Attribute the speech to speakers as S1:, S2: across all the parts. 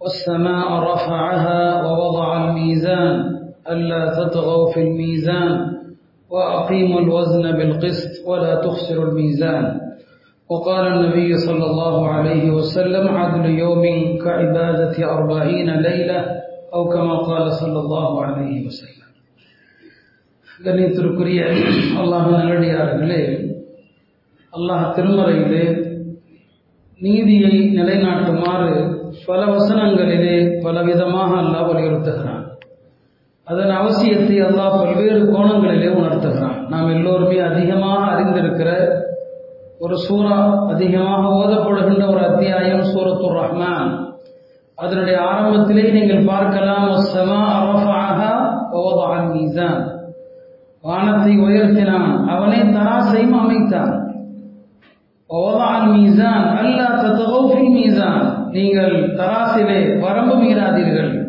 S1: والسماء رفعها ووضع الميزان ألا تطغوا في الميزان وأقيموا الوزن بالقسط ولا تخسروا الميزان وقال النبي صلى الله عليه وسلم عدل يوم كعبادة أربعين ليلة أو كما قال صلى الله عليه وسلم கண்ணியத்திற்குரிய அல்லாஹ் நல்லடியார்களே அல்லாஹ் திருமறையிலே நீதியை நிலைநாட்டுமாறு பல வசனங்களிலே பலவிதமாக அல்லாஹ் வலியுறுத்துகிறான். அதன் அவசியத்தை அல்லாஹ் பல்வேறு கோணங்களிலே உணர்த்துகிறான். நாம் எல்லோருமே அதிகமாக அறிந்திருக்கிற ஒரு சூறா அதிகமாக ஓதப்படுகின்ற ஒரு அத்தியாயம் சூரத்துர் ரஹ்மான். அதனுடைய ஆரம்பத்திலே நீங்கள் பார்க்கலாம் மீசான் வானத்தை உயர்த்தினான் அவனே தராசையும் அமைத்தான். மீசான் அல்லா மீசான். நீங்கள் தராசிலே வரம்பு மீறாதீர்கள்.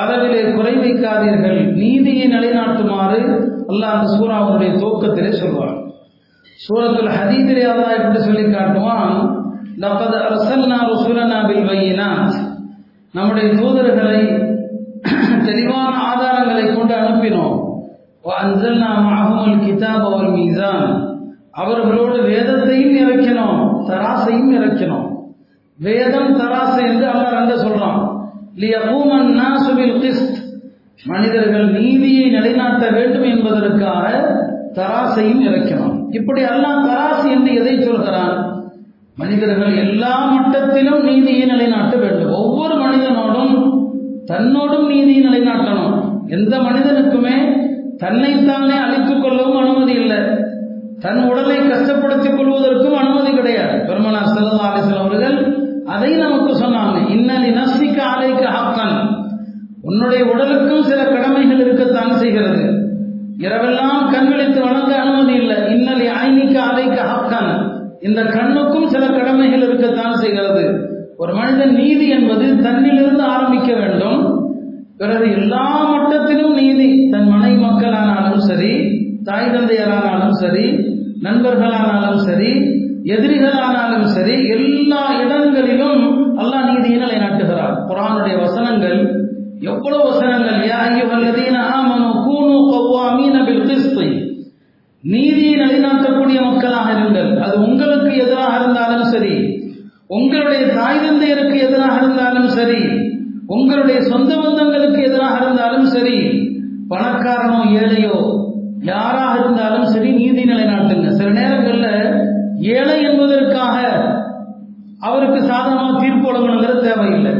S1: அளவிலே குறை வைக்காதீர்கள். நீதியை நிலைநாட்டுமாறு அல்லாஹ் சூரா சூறாவுடைய தோக்கத்திலே சொல்வார் சூரத்தில் ஹதீதிலே அல்லா எப்படி சொல்லி காட்டுவான்? லப்பத் அரசல்லா ருசுலனா பில் பையினாத். நம்முடைய தூதர்களை தெளிவான ஆதாரங்களை கொண்டு அனுப்பினோம். அன்சல்னா மகமல் கிதாப் அவர் மீதான் அவர்களோடு வேதத்தையும் இறக்கினோம் தராசையும் இறக்கினோம். வேதம் தராசு என்று அல்லாஹ் ரெண்டு சொல்றான். மனிதர்கள் நீதியை நிலைநாட்ட வேண்டும் என்பதற்காக தராசையும் இறக்கணும். இப்படி எல்லாம் தராசு என்று எதை சொல்கிறான்? மனிதர்கள் எல்லா மட்டத்திலும் நீதியை நிலைநாட்ட வேண்டும். ஒவ்வொரு மனிதனோடும் தன்னோடும் நீதியை நிலைநாட்டணும். எந்த மனிதனுக்குமே தன்னைத்தானே அழித்துக் கொள்ளவும் அனுமதி இல்லை. தன் உடலை கஷ்டப்படுத்திக் கொள்வதற்கும் அனுமதி கிடையாது. பெருமனார் செல்லா அலிஸ்லாம் அவர்கள் அதை நமக்கு சொன்னாங்க இன்னலி நஸ்திக்க ஆலைக்கு ஹக்கன். உன்னுடைய உடலுக்கும் சில கடமைகள் இருக்கத்தான் செய்கிறது. இரவெல்லாம் கண் விழித்து வணங்க அனுமதி இல்லை. இன்னலி ஐனிக்க ஆலைக்கு ஹக்கன். இந்த கண்ணுக்கும் சில கடமைகள் இருக்கத்தான் செய்கிறது. ஒரு மனிதன் நீதி என்பது தன்னிலிருந்து ஆரம்பிக்க வேண்டும். பிறகு எல்லா மட்டத்திலும் நீதி. தன் மனை மக்களானாலும் சரி தாய் தந்தையரானாலும் சரி நண்பர்களானாலும் சரி எதிரிகளானாலும் சரி எல்லா இடங்களிலும் அல்லாஹ் நீதியை நிலைநாட்டுகிறார் குரானுடைய வசனங்கள் எவ்வளவு வசனங்கள்? யா ஐயுஹல்லதீன ஆமனு கூனு கவ்வாமீன பில் கிஸ்தி. நீதியை நிலைநாட்டக்கூடிய மக்களாக இருங்கள். அது உங்களுக்கு எதிராக இருந்தாலும் சரி உங்களுடைய தாய் தந்தையருக்கு எதிராக இருந்தாலும் சரி உங்களுடைய சொந்த பந்தங்களுக்கு எதிராக இருந்தாலும் சரி பணக்காரனோ ஏழையோ யாராக இருந்தாலும் சரி நீதி நிலைநாட்டுங்க. சில நேரங்களில் ஏழை என்பதற்காக அவருக்கு சாதகமாக தீர்ப்பு வழங்கணுங்கிறது தேவையில்லை.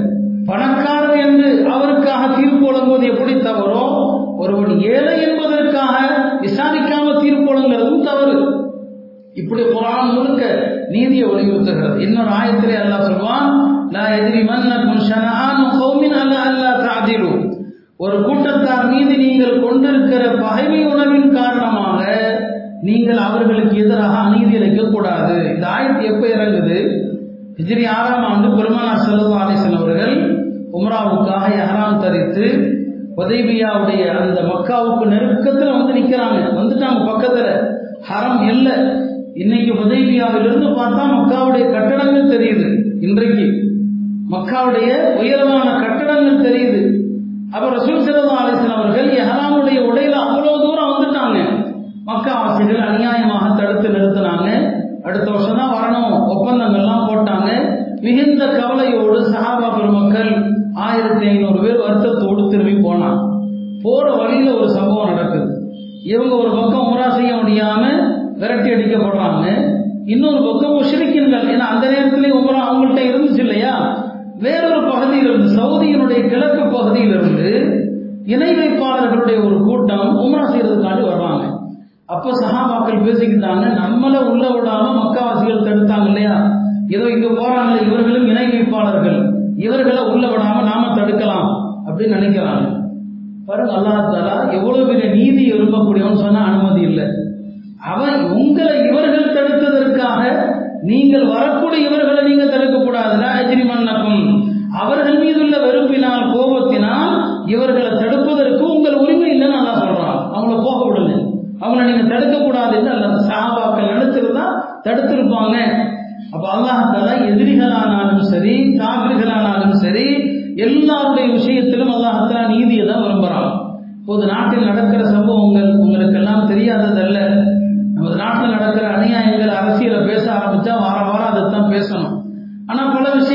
S1: பணக்காரர் என்று அவருக்காக தீர்ப்பு வழங்குவது எப்படி தவறோ ஒருவன் ஏழை என்பதற்காக விசாரிக்காம தீர்ப்பு வழங்குறதும் தவறு. இப்படி குரான் முழுக்க நீதியை வலியுறுத்துகிறது. இன்னொரு ஆயத்திலே அல்லா சொல்வான் லா எதிரி மன்னக்கும் ஷனானு கௌமின் அல்ல அல்லா தாதிலு ஒரு கூட்டத்தார் மீது நீங்கள் கொண்டிருக்கிற பகைமை உணர்வின் காரணமாக நீங்கள் அவர்களுக்கு எதிராக அநீதி அளிக்க கூடாது இந்த ஆயத்து எப்ப இறங்குது? ஹிஜ்ரி ஆறாம் ஆண்டு பெருமானார் செல்லா அலிசன் அவர்கள் உம்ராவுக்காக எஹராம் தரித்து உதவியாவுடைய அந்த மக்காவுக்கு நெருக்கத்தில் வந்து நிற்கிறாங்க வந்துட்டாங்க பக்கத்தில். ஹரம் இல்லை. இன்னைக்கு உதவியாவிலிருந்து பார்த்தா மக்காவுடைய கட்டடங்கள் தெரியுது. இன்றைக்கு மக்காவுடைய உயரமான கட்டடங்கள் தெரியுது. அப்ப ரசூல் சிறந்த அலிசன் அவர்கள் எஹராமுடைய உடையில அவ்வளவு தூரம் வந்துட்டாங்க. மக்காவாசிகள் அநியாயமாக தடுத்து நிறுத்தினாங்க. அடுத்த வருஷம் தான் வரணும். ஒப்பந்தங்கள்லாம் போட்டாங்க. மிகுந்த கவலையோடு சஹாபா பெருமக்கள் ஆயிரத்தி ஐநூறு பேர் வருத்தத்தோடு திரும்பி போனான் போற வழியில ஒரு சம்பவம் நடக்குது. இவங்க ஒரு பக்கம் உமரா செய்ய முடியாம விரட்டி அடிக்கப்படுறாங்க. இன்னொரு பக்கம் முஷ்ரிக்கின்கள் ஏன்னா அந்த நேரத்திலே உமரா அவங்கள்ட்ட இருந்துச்சு இல்லையா? வேறொரு பகுதியிலிருந்து சவுதியினுடைய கிழக்கு பகுதியிலிருந்து இணை வைப்பாளர்களுடைய ஒரு கூட்டம் உமரா செய்யறதுக்காண்டி வர்றாங்க அப்ப சஹாபாக்கள் பேசிக்கிட்டாங்க நம்மளை உள்ள விடாம மக்காவாசிகள் தடுத்தாங்க இல்லையா? ஏதோ இங்க போறாங்களே இவர்களும் இணை வைப்பாளர்கள் இவர்களை உள்ள விடாம நாம தடுக்கலாம் அப்படின்னு நினைக்கிறாங்க. பாருங்க அல்லாஹ் தாலா எவ்வளவு பெரிய நீதி விரும்பக்கூடியவன் சொன்னா அனுமதி இல்லை. அவன் உங்களை இவர்கள் தடுத்ததற்காக நீங்கள் வரக்கூடிய இவர்களை நீங்க தடுக்கக்கூடாதுல அஜிரிமன்னக்கும் அவர்கள் மீதுள்ள வெறுப்பினால் கோபத்தினால் இவர்களை தடுப்பதற்கு உங்கள் உரிமை இல்லைன்னு நல்லா சொல்றான். அவங்கள போக விடுங்க. அவங்கள நீங்க தடுக்கக்கூடாதுன்னு அல்ல சாபாக்கள் நினைச்சிருந்தா தடுத்திருப்பாங்க. அப்ப அல்லாஹால எதிரிகளானாலும் சரி காவிரிகளானாலும் சரி எல்லாருடைய விஷயத்திலும் அல்லாஹால நீதியை தான் விரும்புறான். இப்போது நாட்டில் நடக்கிற சம்பவங்கள் உங்களுக்கு எல்லாம் தெரியாததல்ல. நமது நாட்டில் நடக்கிற அநியாயம்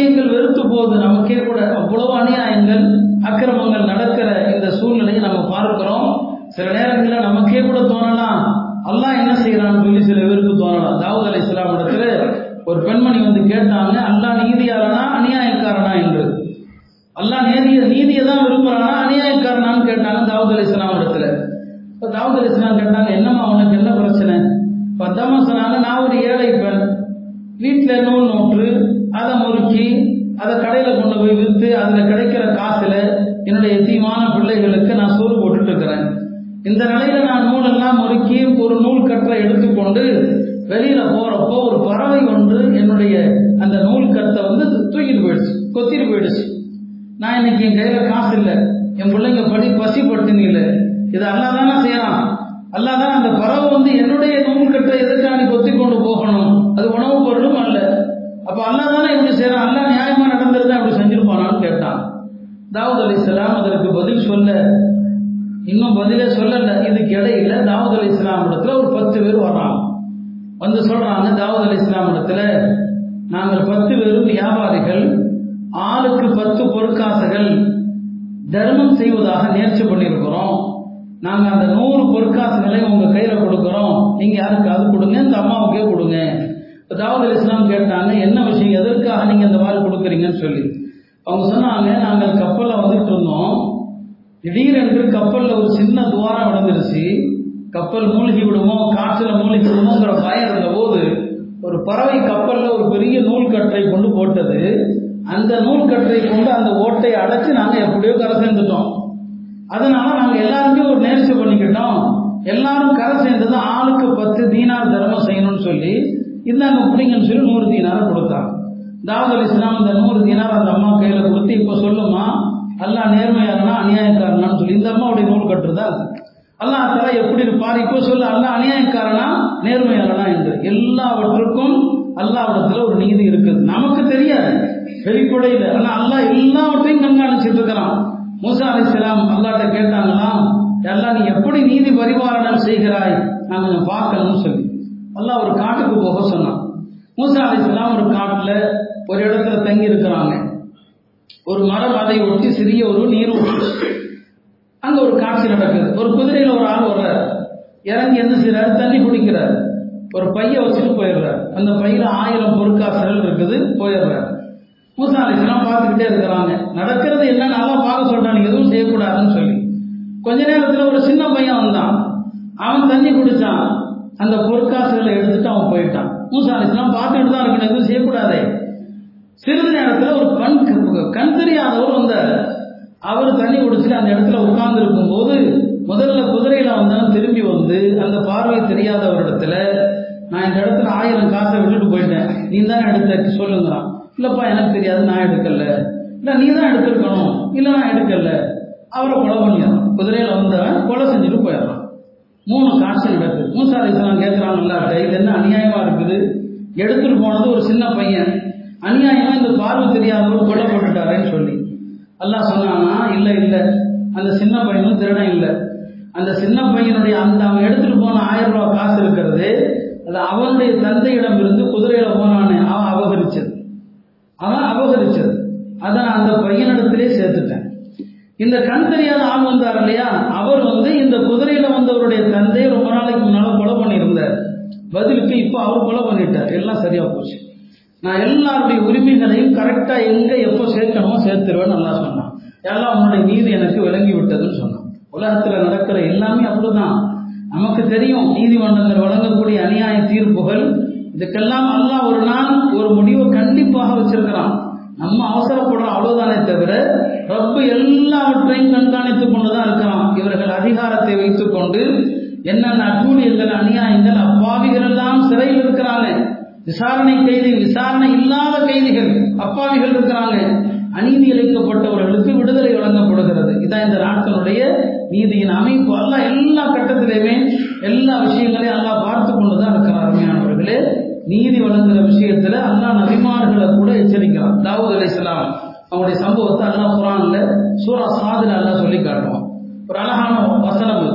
S1: விஷயங்கள் வெறுத்து போகுது நமக்கே கூட அவ்வளவு அநியாயங்கள் அக்கிரமங்கள் நடக்கிற இந்த சூழ்நிலையை நம்ம பார்க்கிறோம். சில நேரங்களில் நமக்கே கூட தோணலாம். அல்லாஹ் என்ன செய்யறான்னு சொல்லி சில பேருக்கு தோணலாம். தாவூத் அலி இஸ்லாம் இடத்துல ஒரு பெண்மணி வந்து கேட்டாங்க அல்லாஹ் நீதியாளனா அநியாயக்காரனா? என்று. அல்லாஹ் நீதிய நீதியை தான் விரும்புறானா அநியாயக்காரனான்னு கேட்டாங்க தாவூத் அலி இஸ்லாம் இடத்துல. இப்போ தாவூத் அலி இஸ்லாம் கேட்டாங்க என்னம்மா உனக்கு என்ன பிரச்சனை? பத்தாம சொன்னாங்க நான் ஒரு ஏழை பெண். வீட்டில் நூல் நோற்று அதை முறுக்கி அதை கடையில் கொண்டு போய் விற்று அதில் கிடைக்கிற காசுல என்னுடைய எத்தியமான பிள்ளைகளுக்கு நான் சோறு போட்டுட்டு இருக்கிறேன் இந்த நிலையில நான் நூலெல்லாம் முறுக்கி ஒரு நூல் கற்றை எடுத்துக்கொண்டு வெளியில போறப்போ ஒரு பறவை ஒன்று என்னுடைய அந்த நூல் கத்தை வந்து தூக்கிட்டு போயிடுச்சு கொத்திட்டு போயிடுச்சு. நான் இன்னைக்கு என் கையில காசு இல்லை. என் பிள்ளைங்க படி பசி பட்டினி இல்லை இது அல்லா தானே செய்யறான். அல்லா தான் அந்த பறவை வந்து என்னுடைய நூல் கட்டை எதுக்காண்டி கொத்தி கொண்டு போகணும்? அது அலி இஸ்லாம் இடத்துல நாங்கள் பத்து பேரும் வியாபாரிகள் ஆளுக்கு பத்து பொற்காசுகள் தர்மம் செய்வதாக நேர்ச்சி பண்ணியிருக்கிறோம் நாங்க அந்த நூறு பொற்காசுகளை உங்க கையில கொடுக்கிறோம் நீங்க யாருக்காவது கொடுங்க இந்த அம்மாவுக்கே கொடுங்க தாவூத் அலி இஸ்லாம் கேட்டாங்க என்ன விஷயம் எதற்காக நீங்க இந்த மாதிரி கொடுக்குறீங்கன்னு சொல்லி அவங்க சொன்னாங்க நாங்கள் கப்பல்ல வந்துட்டு இருந்தோம் திடீரென்று கப்பல்ல ஒரு சின்ன துவாரம் விழுந்துருச்சு கப்பல் மூழ்கி விடுமோ காற்றுல மூழ்கி விடுமோங்கிற பயம் இருந்த போது ஒரு பறவை கப்பல்ல ஒரு பெரிய நூல் கற்றை கொண்டு போட்டது அந்த நூல் கற்றை கொண்டு அந்த ஓட்டையை அடைச்சு நாங்க எப்படியோ கரை சேர்ந்துட்டோம் அதனால நாங்க எல்லாருமே ஒரு நேர்ச்சி பண்ணிக்கிட்டோம் எல்லாரும் கரை சேர்ந்தது ஆளுக்கு பத்து தீனார் தர்மம் செய்யணும்னு சொல்லி இந்தாங்க பிடிங்கன்னு சொல்லி நூறு தீனாரை கொடுத்தாங்க தாவூத் அலி இஸ்லாம் இந்த நூறு தினார் அந்த அம்மா கையில கொடுத்து இப்போ சொல்லுமா? அல்லாஹ் நேர்மையாருனா அநியாயக்காரனான்னு சொல்லி. இந்த அம்மாவுடைய நூல் கட்டுறதா? அல்லா தலா எப்படி இருப்பார்? இப்போ சொல்லு அல்லா அநியாயக்காரனா நேர்மையாளனா என்று. எல்லாவற்றுக்கும் அல்லாவிடத்துல ஒரு நீதி இருக்குது. நமக்கு தெரியாது. வெளிப்படையில். ஆனா அல்லாஹ் எல்லாவற்றையும் கண்காணிச்சிட்டு இருக்கிறான். மூசா அலி இஸ்லாம் அல்லாட்ட கேட்டாங்களாம் எல்லாம் நீ எப்படி நீதி பரிபாலனம் செய்கிறாய்? நான் கொஞ்சம் பார்க்கணும்னு சொல்லி. அல்லாஹ் ஒரு காட்டுக்கு போக சொன்னான். மூசா அலி இஸ்லாம் ஒரு காட்டில் ஒரு இடத்துல தங்கி இருக்கிறாங்க. ஒரு மரம் அதை ஒட்டி சிறிய ஒரு நீர் அங்க ஒரு காட்சி நடக்குது. ஒரு குதிரையில ஒரு ஆள் வர்றாரு. இறங்கி என்ன செய்யறாரு தண்ணி குடிக்கிறார். ஒரு பைய வச்சுட்டு போயிடுறாரு. அந்த பையில ஆயிரம் பொற்காசுகள் இருக்குது போயிடுறாரு. மூசா அலிஸ்லாம் பார்த்துக்கிட்டே இருக்கிறாங்க. நடக்கிறது என்ன? நல்லா பார்க்க சொல்றாங்க எதுவும் செய்யக்கூடாதுன்னு சொல்லி. கொஞ்ச நேரத்துல ஒரு சின்ன பையன் வந்தான். அவன் தண்ணி குடிச்சான். அந்த பொற்காசுகளை எடுத்துட்டு அவன் போயிட்டான். மூசா அலிஸ்லாம் பார்த்துட்டு தான் இருக்கணும். எதுவும் செய்யக்கூடாதே. இடத்துல ஒரு கண் கண் தெரியாதவர் வந்தார் அவர் தண்ணி குடிச்சிட்டு அந்த இடத்துல உட்கார்ந்து இருக்கும் போது முதல்ல குதிரையில வந்தவன் திரும்பி வந்து அந்த பார்வை தெரியாதவரிடத்துல நான் இந்த இடத்துல ஆயிரம் காசை விட்டுட்டு போயிட்டேன். நீ தான் எடுத்த சொல்லுங்கிறான். இல்லப்பா எனக்கு தெரியாது நான் எடுக்கல. இல்ல நீ தான் எடுத்திருக்கணும். இல்ல நான் எடுக்கல. அவரை கொலை பண்ணிடுறான். குதிரையில வந்தவன் கொலை செஞ்சுட்டு போயிடுறான். மூணு காசு நடக்குது. மூசா அலிஸ்லாம் கேட்கிறான் நல்லாட்ட இது என்ன அநியாயமா இருக்குது? எடுத்துட்டு போனது ஒரு சின்ன பையன். அநியாயமா இந்த பார்வை தெரியாதவர் கொலை போட்டுட்டாருன்னு சொல்லி. அல்லாஹ் சொன்னானா இல்லை இல்லை. அந்த சின்ன பையனும் திருடன் இல்லை. அந்த சின்ன பையனுடைய அந்த அவன் எடுத்துட்டு போன ஆயிரம் ரூபாய் காசு இருக்கிறது அது அவனுடைய தந்தையிடம் இருந்து குதிரையில போனான்னு அவன் அபகரிச்சது. அவன் அபகரிச்சது. அதை நான் அந்த பையனிடத்திலே சேர்த்துட்டேன். இந்த கண் தெரியாத ஆண் வந்தார் இல்லையா? அவர் வந்து இந்த குதிரையில வந்தவருடைய தந்தை ரொம்ப நாளைக்கு முன்னால கொலை பண்ணியிருந்தார். பதிலுக்கு இப்போ அவர் கொலை பண்ணிட்டார். எல்லாம் சரியா போச்சு. நான் எல்லாருடைய உரிமைகளையும் கரெக்டா எங்க எப்போ சேர்க்கணுமோ சேர்த்துருவேன் நல்லா சொன்னான். எல்லாம் உன்னுடைய நீதி எனக்கு விளங்கி விட்டதுன்னு சொன்னான். உலகத்துல நடக்கிற எல்லாமே அப்படிதான். நமக்கு தெரியும் நீதிமன்றங்கள் வழங்கக்கூடிய அநியாய தீர்ப்புகள். இதுக்கெல்லாம் அல்லாஹ் ஒரு நாள் ஒரு முடிவை கண்டிப்பாக வச்சிருக்கிறான். நம்ம அவசரப்படுறோம் அவ்வளவுதானே தவிர ரப்பு எல்லாவற்றையும் கண்காணித்துக் கொண்டுதான் இருக்கிறான் இவர்கள் அதிகாரத்தை வைத்துக் கொண்டு என்னென்ன அட்டூழியங்கள் அநியாயங்கள் அப்பாவிகள் எல்லாம் சிறையில் இருக்கிறாங்க விசாரணை கைதி விசாரணை இல்லாத கைதிகள் அப்பாவிகள் இருக்கிறாங்க அநீதி இழைக்கப்பட்டவர்களுக்கு விடுதலை வழங்கப்படுகிறது. இதான் இந்த நாட்களுடைய நீதியின் அமைப்பு. அல்ல எல்லா கட்டத்திலையுமே எல்லா விஷயங்களையும் அல்லா பார்த்து கொண்டுதான் இருக்கிறார் அருமையானவர்களே. நீதி வழங்குற விஷயத்துல அல்லா நபிமார்களை கூட எச்சரிக்கிறான். தாவூத் அலைஹிஸ்ஸலாம் அவங்களுடைய சம்பவத்தை அல்லா குரான்ல சூரா சாதில அல்லா சொல்லி காட்டுவான். ஒரு அழகான வசனம்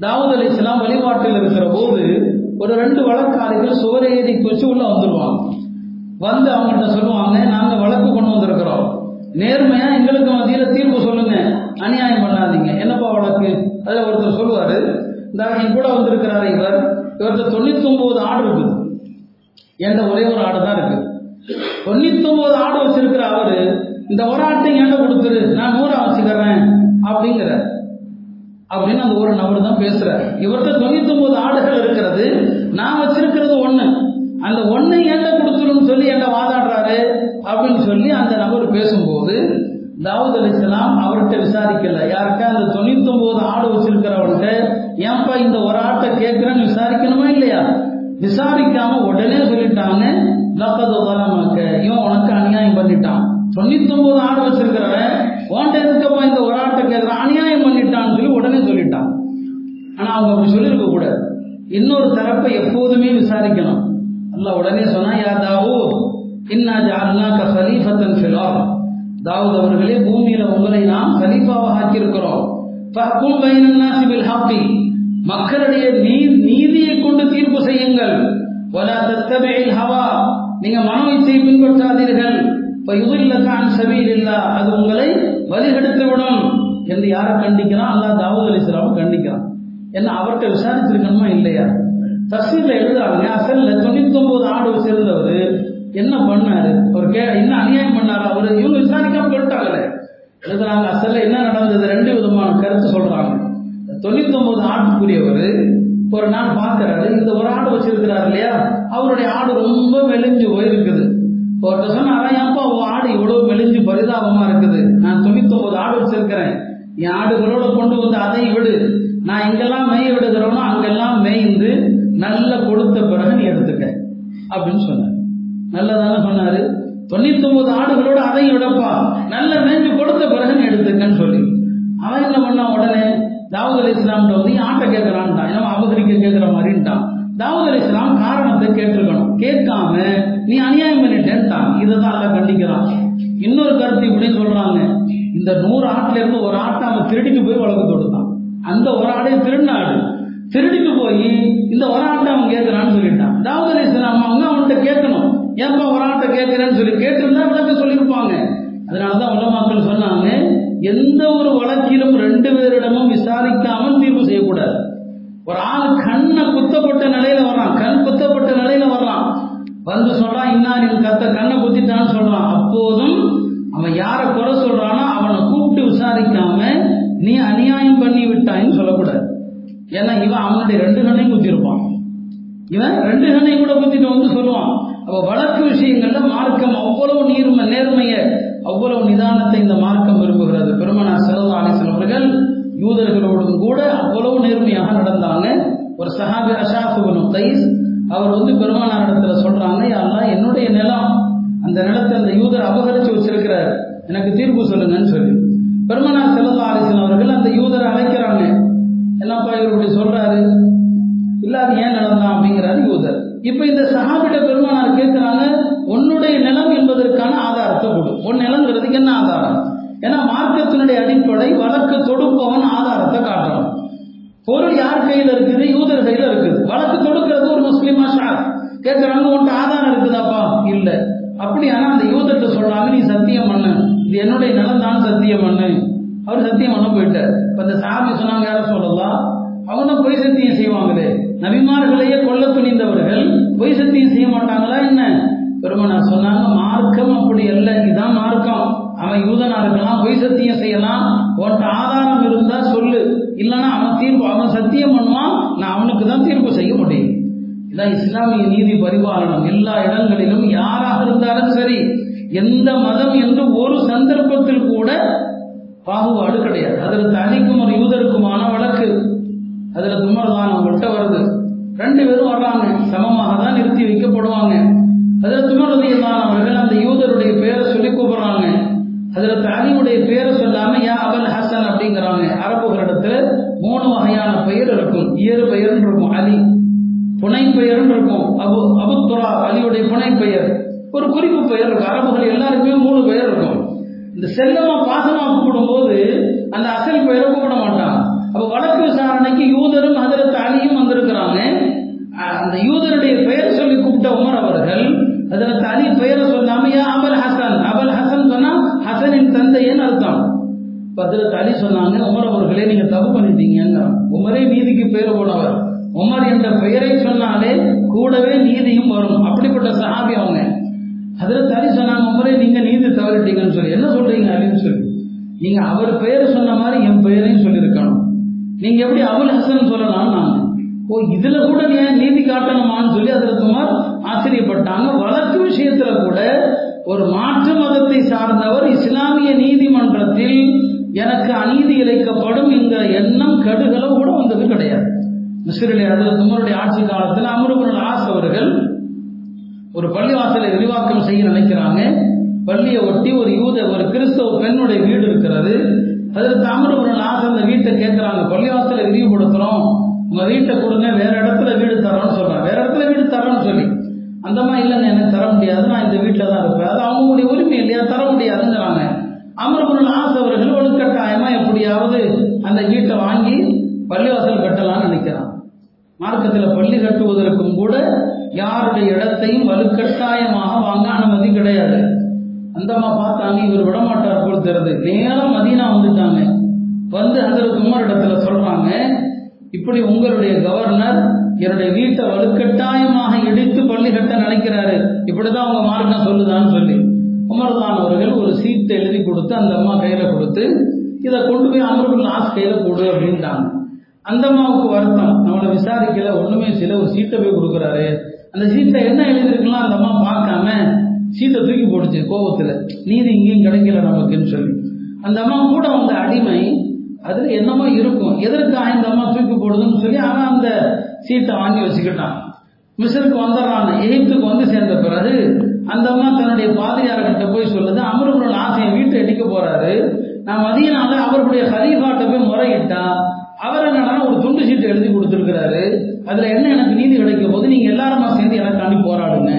S1: தாவூத் அலி இஸ்லாம் வழிபாட்டில் இருக்கிற போது ஒரு ரெண்டு வழக்காளிகள் ஏறி குச்சி உள்ள வந்துருவாங்க. வந்து அவங்கள்ட்ட சொல்லுவாங்க நாங்க வழக்கு கொண்டு வந்திருக்கிறோம். நேர்மையா எங்களுக்கு மத்தியில தீர்ப்பு சொல்லுங்க. அநியாயம் பண்ணாதீங்க. என்னப்பா வழக்கு? அதுல ஒருத்தர் சொல்லுவாரு இந்த என் கூட வந்திருக்கிறாரு இவர். இவர்கிட்ட தொண்ணூத்தி ஒன்பது ஆடு இருக்குது. என்கிட்ட ஒரே ஒரு ஆடு தான் இருக்கு தொண்ணூத்தி ஒன்பது ஆடு வச்சிருக்கிற அவரு இந்த ஒரு ஆட்டை என்கிட்ட கொடுத்துரு. நான் நூறு வச்சுக்கிறேன். அப்படிங்கிற அப்படின்னு அந்த ஒரு நபர் தான் பேசுறாரு. இவர்கிட்ட தொண்ணூத்தி ஒன்பது ஆடுகள் இருக்கிறது. நான் வச்சிருக்கிறது ஒண்ணு. அந்த ஒண்ணை என்கிட்ட கொடுத்துருன்னு சொல்லி என்ன வாதாடுறாரு? அப்படின்னு சொல்லி அந்த நபர் பேசும்போது தாவூத் அலிஸ்லாம் அவர்கிட்ட விசாரிக்கல. யாருக்கா அந்த தொண்ணூத்தி ஒன்பது ஆடு வச்சிருக்கிறவன்ட்ட ஏன்பா இந்த ஒரு ஆட்டை கேட்கிறேன்னு விசாரிக்கணுமா இல்லையா? விசாரிக்காம உடனே சொல்லிட்டாங்க இவன் உனக்கு அநியாயம் பண்ணிட்டான். தொண்ணூத்தி ஒன்பது ஆடு வச்சிருக்கிறவன் உன்ட்ட இருக்கப்பா இந்த ஒரு ஆட்டை கேட்கிறான் அநியாயம் பண்ணிட்டான்னு சொல்லி உடனே சொல்லிட்டான். ஆனால் அவங்க அப்படி சொல்லியிருக்க கூடாது. இன்னொரு தரப்பை எப்போதுமே விசாரிக்கணும். அல்ல உடனே சொன்னா யா தாவூத் இன்னா ஜஅல்னாக கலீஃபத்தன் ஃபில் தாவூத் அவர்களே பூமியில உங்களை நாம் கலீஃபாவாக ஆக்கியிருக்கிறோம். பக்கும் பைனன் சிவில் ஹாப்பி மக்களுடைய நீர் நீதியை கொண்டு தீர்ப்பு செய்யுங்கள். வலா தத்தபிஇல் ஹவா. நீங்க மனோ இச்சை பின்பற்றாதீர்கள். அன் சபீலில்லாஹ் அது உங்களை வழிகெடுத்து விடும் என்று யாரை கண்டிக்கிறான்? அல்லா தாவூத் அலைஹிஸ்ஸலாம் கண்டிக்கிறான். என்ன அவர்கிட்ட விசாரிச்சிருக்கணுமா இல்லையா? தஸ்வீர்ல எழுதுறாங்க அசல்ல தொண்ணூத்தி ஒன்பது ஆடு சேர்ந்தவர் என்ன பண்ணாரு? அவர் கே என்ன அநியாயம் பண்ணாரு? அவரு இவங்க விசாரிக்காம சொல்லிட்டாங்களே எழுதுறாங்க அசல்ல என்ன நடந்தது? ரெண்டு விதமான கருத்து சொல்றாங்க. தொண்ணூத்தி ஒன்பது ஆட்டுக்குரியவர் ஒரு நாள் பார்க்கறாரு இந்த ஒரு ஆடு வச்சிருக்கிறாரு இல்லையா? அவருடைய ஆடு ரொம்ப மெலிஞ்சு போயிருக்குது. ஒருத்தர் சொன்னாரா ஏன்பா உன் ஆடு இவ்வளவு மெலிஞ்சு பரிதாபமா இருக்குது? நான் தொண்ணூத்தி ஒன்பது ஆடு வச்சிருக்கிறேன். என் ஆடுகளோட கொண்டு வந்து அதை விடு. நான் எங்கெல்லாம் மேய விடுகிறோனோ அங்கெல்லாம் மேய்ந்து நல்ல கொடுத்த பிறகு நீ எடுத்துக்க. அப்படின்னு சொன்னார். நல்லதான சொன்னாரு? தொண்ணூத்தி ஒன்பது ஆடுகளோட அதையும் விடப்பா. நல்ல மேய்ஞ்சு கொடுத்த பிறகு நீ எடுத்துக்கன்னு சொல்லி. அவன் என்ன பண்ணான் உடனே? தாவூத் அலி இஸ்லாம்கிட்ட வந்து "ஏன் ஆட்டை கேட்கறான்ட்டான் ஏன்னா அபகரிக்க கேட்கிற மாதிரின்ட்டான். தாவூத் அலி இஸ்லாம் காரணத்தை கேட்டிருக்கணும். கேட்காம நீ அநியாயம் பண்ணிட்டேன்ட்டான் இதை தான் எல்லாம் கண்டிக்கிறான். இன்னொரு கருத்து இப்படி சொல்றாங்க. இந்த நூறு ஆட்டுல இருந்து ஒரு ஆட்டை அவன் திருடிட்டு போய் வழக்கு தொடுத்தான் அந்த ஒரு ஆடே திருநாடு. திருடிட்டு போய் இந்த ஒரு ஆட்டை அவன் கேட்கிறான்னு சொல்லிட்டான். தாவூத் அலி இஸ்லாம் அவங்க அவன்கிட்ட கேட்கணும். ஏன்பா ஒரு ஆட்டை கேட்கிறேன்னு சொல்லி கேட்டிருந்தா விளக்க சொல்லியிருப்பாங்க. அதனாலதான் உலமாக்கள் சொன்னாங்க எந்த ஒரு வழக்கிலும் ரெண்டு பேரிடமும் விசாரிக்காமல் தீர்வு செய்யக்கூடாது. ஒரு ஆள் கண்ணை குத்தப்பட்ட நிலையில வர்றான். கண் குத்தப்பட்ட நிலையில வர்றான். வந்து சொல்றான் என் கத்த கண்ணை குத்திட்டான்னு சொல்றான். அப்போதும் அவன் யாரை குறை சொல்றானோ அவனை கூப்பிட்டு விசாரிக்காம நீ அநியாயம் பண்ணி விட்டாயின்னு சொல்லக்கூடாது. ஏன்னா இவன் அவனுடைய ரெண்டு கண்ணையும் குத்திருப்பான் இவன் ரெண்டு கண்ணையும் கூட குத்திட்டு வந்து சொல்லுவான். அப்ப வழக்கு விஷயங்கள்ல மார்க்கம் அவ்வளவு நீர்ம நேர்மைய அவ்வளவு நிதானத்தை இந்த மார்க்கம் விரும்புகிறது. பெருமனா செலவு அலிசன் சஹாபி அஷாஃபுபனு கைஸ் அவர் வந்து பெருமானார் இடத்துல சொல்றாங்க யாரெல்லாம் என்னுடைய நிலம் அந்த நிலத்தை அந்த யூதர் அபகரிச்சு வச்சிருக்கிறார். எனக்கு தீர்ப்பு சொல்லுங்கன்னு சொல்லி. பெருமனார் செல்லல்லா அலிசன் அவர்கள் அந்த யூதரை அழைக்கிறாங்க. என்னப்பா இவர் இப்படி சொல்றாரு? இல்ல அது ஏன் நடந்தான் அப்படிங்கிறாரு யூதர். இப்ப இந்த சஹாபிட பெருமானார் கேட்கிறாங்க உன்னுடைய நிலம் என்பதற்கான ஆதாரத்தை கொடு. உன் நிலங்கிறதுக்கு என்ன ஆதாரம்? ஏன்னா மார்க்கத்தினுடைய அடிப்படை வழக்கு தொடுப்பவன் ஆதாரத்தை காட்டுறான் பொருள் யார் கையில் இருக்குது? யூதர் கையில் இருக்குது. வழக்கு தொடுக்கிறது ஒரு முஸ்லீமா ஷார் கேட்கிறாங்க உன்ட்டு ஆதாரம் இருக்குதாப்பா? இல்ல. அப்படியானா அந்த யூதர்கிட்ட சொல்றாங்க நீ சத்தியம் பண்ணு. இது என்னுடைய நிலம் தான் சத்தியம் பண்ணு. அவர் சத்தியம் பண்ண போயிட்டார். இப்ப இந்த சாமி சொன்னாங்க யாரும் சொல்லலாம் அவங்க பொய் சத்தியம் செய்வாங்களே. நபிமார்களையே கொல்ல துணிந்தவர்கள் பொய் சத்தியம் செய்ய மாட்டாங்களா என்ன? பெருமனார் சொன்னாங்க மார்க்கம் அப்படி அல்ல. இதுதான் மார்க்கம். அவன் யூதனா இருக்கலாம் பொய் சத்தியம் செய்யலாம். உன்ட்ட ஆதாரம் இருந்தா இல்லைன்னா அவன் தீர்ப்பு அவன் சத்தியம் பண்ணுவான் நான் அவனுக்கு தான் தீர்ப்பு செய்ய முடியும். இதான் இஸ்லாமிய நீதி பரிபாலனம். எல்லா இடங்களிலும் யாராக இருந்தாலும் சரி எந்த மதம் என்று ஒரு சந்தர்ப்பத்தில் கூட பாகுபாடு கிடையாது. அதில் அலிக்கும் ஒரு யூதருக்குமான வழக்கு. அதில் தும்மர்தான் அவங்கள்ட்ட வருது. ரெண்டு பேரும் வர்றாங்க. சமமாக தான் நிறுத்தி வைக்கப்படுவாங்க. அதில் துமரதியல்லான் அவர்கள் அந்த யூதருடைய பேரை சொல்லி கூப்பிடுறாங்க. அதில் அலியுடைய பேரை சொல்லாம யா அபல் ஹசன் அப்படிங்கிறாங்க அரபுகளிடத்துல மூணு வகையான பெயர் இருக்கும். இயறு பெயர்னு இருக்கும் அலி. புனை பெயர்னு இருக்கும். அபு அபுத்துரா அலியுடைய புனை பெயர். ஒரு குறிப்பு பெயர் இருக்கும். அரபுகள் எல்லாருக்குமே மூணு பெயர் இருக்கும். இந்த செல்லமா பாசமா கூப்பிடும்போது அந்த அசல் பெயரை கூப்பிட மாட்டான். அப்ப வழக்கு விசாரணைக்கு யூதரும் ஹதரத் அலியும் வந்திருக்கிறாங்க. அந்த யூதருடைய பெயர் சொல்லி கூப்பிட்ட உமர் அவர்கள் ஹதரத் அலி பெயரை சொல்லாம யா அபல் ஹசன். அபல் ஹசன் சொன்னா ஹசனின் தந்தையன் அர்த்தம். ஹதரத் அலி சொன்னாங்க உமர் அவர்களே நீங்க தப்பு பண்ணிட்டீங்க உமரே நீதிக்கு பெயர் போனவர். உமர் என்ற பெயரை சொன்னாலே கூடவே நீதியும் வரும். அப்படிப்பட்ட சஹாபி அவங்க. அதில் அலி சொன்னாங்க உமரே நீங்க நீதி தவறிட்டீங்கன்னு சொல்லி. என்ன சொல்றீங்க? அலின்னு சொல்லி. நீங்க அவர் பெயரை சொன்ன மாதிரி என் பெயரையும் சொல்லியிருக்கணும். நீங்க எப்படி அபுல் ஹசன் சொல்லலாம் நான் ஓ இதுல கூட ஏன் நீதி காட்டணுமான்னு சொல்லி அதில் சுமார் ஆச்சரியப்பட்டாங்க. வழக்கு விஷயத்துல கூட ஒரு மாற்று மதத்தை சார்ந்தவர் இஸ்லாமிய நீதிமன்றத்தில் எனக்கு அநீதி இழைக்கப்படும் என்கிற எண்ணம் கடுகளவு கூட வந்தது கிடையாது. மிஸ்ரிலே அதில் துமருடைய ஆட்சி காலத்தில் அமருபுரன் ஆஸ் அவர்கள் ஒரு பள்ளிவாசலை விரிவாக்கம் செய்ய நினைக்கிறாங்க. பள்ளியை ஒட்டி ஒரு யூத ஒரு கிறிஸ்தவ பெண்ணுடைய வீடு இருக்கிறது. அதில் தாமிரபுரன் ஆசை அந்த வீட்டை கேட்குறாங்க. பள்ளிவாசலை விரிவுபடுத்துகிறோம் உங்கள் வீட்டை கொடுங்க வேற இடத்துல வீடு தரோம்னு சொல்கிறாங்க வேற இடத்துல வீடு தரோம்னு சொல்லி. அந்த மாதிரி இல்லைன்னு எனக்கு தர முடியாது நான் இந்த வீட்டில் தான் இருப்பேன். அது அவங்களுடைய உரிமை இல்லையா? தர முடியாதுங்கிறாங்க. அமரபுரன் ஆசை அவர்கள் எப்படியாவது அந்த வீட்டை வாங்கி பள்ளிவாசல் கட்டலாம்னு நினைக்கிறான். மார்க்கத்தில் பள்ளி கட்டுவதற்கும் கூட யாருடைய இடத்தையும் வலுக்கட்டாயமாக வாங்க அனுமதி கிடையாது. அந்தம்மா பார்த்தாங்க இவர் விடமாட்டார் போல் தெரியுது. நேரம் மதினா வந்துட்டாங்க. வந்து அதற்கு உமர் இடத்துல சொல்றாங்க இப்படி உங்களுடைய கவர்னர் என்னுடைய வீட்டை வலுக்கட்டாயமாக இடித்து பள்ளி கட்ட நினைக்கிறாரு. இப்படிதான் உங்க மார்க்கம் சொல்லுதான்னு சொல்லி. உமர்தான் அவர்கள் ஒரு சீட்டை எழுதி கொடுத்து அந்த அம்மா கையில கொடுத்து இதை கொண்டு போய் அமருக்குள் ஆஸ் கையில கொடு அப்படின்ட்டாங்க அந்த அம்மாவுக்கு வருத்தம். நம்மளை விசாரிக்கல ஒண்ணுமே சில ஒரு சீட்டை போய் கொடுக்குறாரு. அந்த சீட்டை என்ன எழுதிருக்கலாம் அந்த அம்மா பார்க்காம சீட்டை தூக்கி போட்டுச்சு கோபத்துல. நீதி இங்கேயும் கிடைக்கல நமக்குன்னு சொல்லி. அந்த அம்மா கூட வந்த அடிமை அதுல என்னமோ இருக்கும். எதற்கு இந்த அம்மா தூக்கி போடுதுன்னு சொல்லி அவன் அந்த சீட்டை வாங்கி வச்சுக்கிட்டான். மிஸ்ருக்கு வந்துடுறான். எகிப்துக்கு வந்து சேர்ந்த பிறகு அந்த அம்மா தன்னுடைய பாதிரியார்கிட்ட போய் சொல்லுது அமருபுரன் ஆசையை வீட்டை அடிக்க போறாரு. நான் மதியனால அவருடைய ஹலீஃபாட்ட போய் முறையிட்டா அவர் என்னன்னா ஒரு துண்டு சீட்டு எழுதி கொடுத்துருக்கிறாரு. அதுல என்ன எனக்கு நீதி கிடைக்கும் போது நீங்க எல்லாருமா சேர்ந்து எனக்காண்டி போராடுங்க.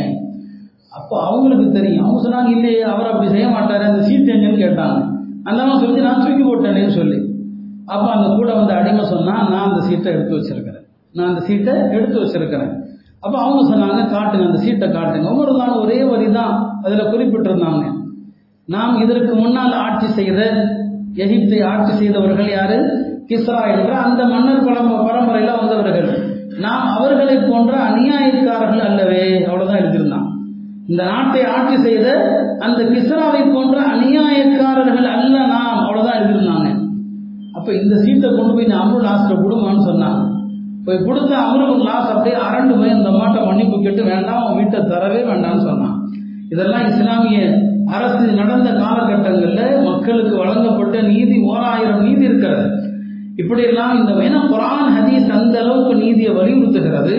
S1: அப்போ அவங்களுக்கு தெரியும். அவங்க சொன்னாங்க இல்லையே அவர் அப்படி செய்ய மாட்டாரு. அந்த சீட்டு எங்கன்னு கேட்டாங்க. அந்த அம்மா சொல்லி நான் தூக்கி போட்டேன்னு சொல்லி. அப்போ அந்த கூட வந்து அடிமை சொன்னால் நான் அந்த சீட்டை எடுத்து வச்சிருக்கிறேன். நான் அந்த சீட்டை எடுத்து வச்சிருக்கிறேன். அப்போ அவங்க சொன்னாங்க காட்டுங்க அந்த சீட்டை காட்டுங்க. ஒவ்வொரு நாளும் ஒரே வரி தான் அதில் குறிப்பிட்டிருந்தாங்க. நாம் இதற்கு முன்னால் ஆட்சி செய்த எகிப்தை ஆட்சி செய்தவர்கள் யாரு? கிஸ்ரா என்ற அந்த மன்னர் பரம்ப பரம்பரையில் வந்தவர்கள். நாம் அவர்களை போன்ற அநியாயக்காரர்கள் அல்லவே அவ்வளோதான் எழுதியிருந்தான். இந்த நாட்டை ஆட்சி செய்த அந்த கிஸ்ராவை போன்ற அநியாயக்காரர்கள் அல்ல நாம் அவ்வளோதான் எழுதியிருந்தாங்க. அப்ப இந்த சீட்டை கொண்டு போய் நான் அமரு லாஸ்ட கொடுமான்னு சொன்னான் போய் கொடுத்த அமருள் லாஸ் அப்படியே அரண்டு போய் இந்த மாட்டை மன்னிப்பு கேட்டு வேண்டாம் அவன் வீட்டை தரவே வேண்டாம்னு சொன்னான். இதெல்லாம் இஸ்லாமிய அரசு நடந்த காலகட்டங்களில் மக்களுக்கு வழங்கப்பட்ட நீதி ஓராயிரம் நீதி இருக்கிறது. இப்படியெல்லாம் இந்த ஏன்னா குரான் ஹதீஸ் அந்த அளவுக்கு நீதியை வலியுறுத்துகிறது.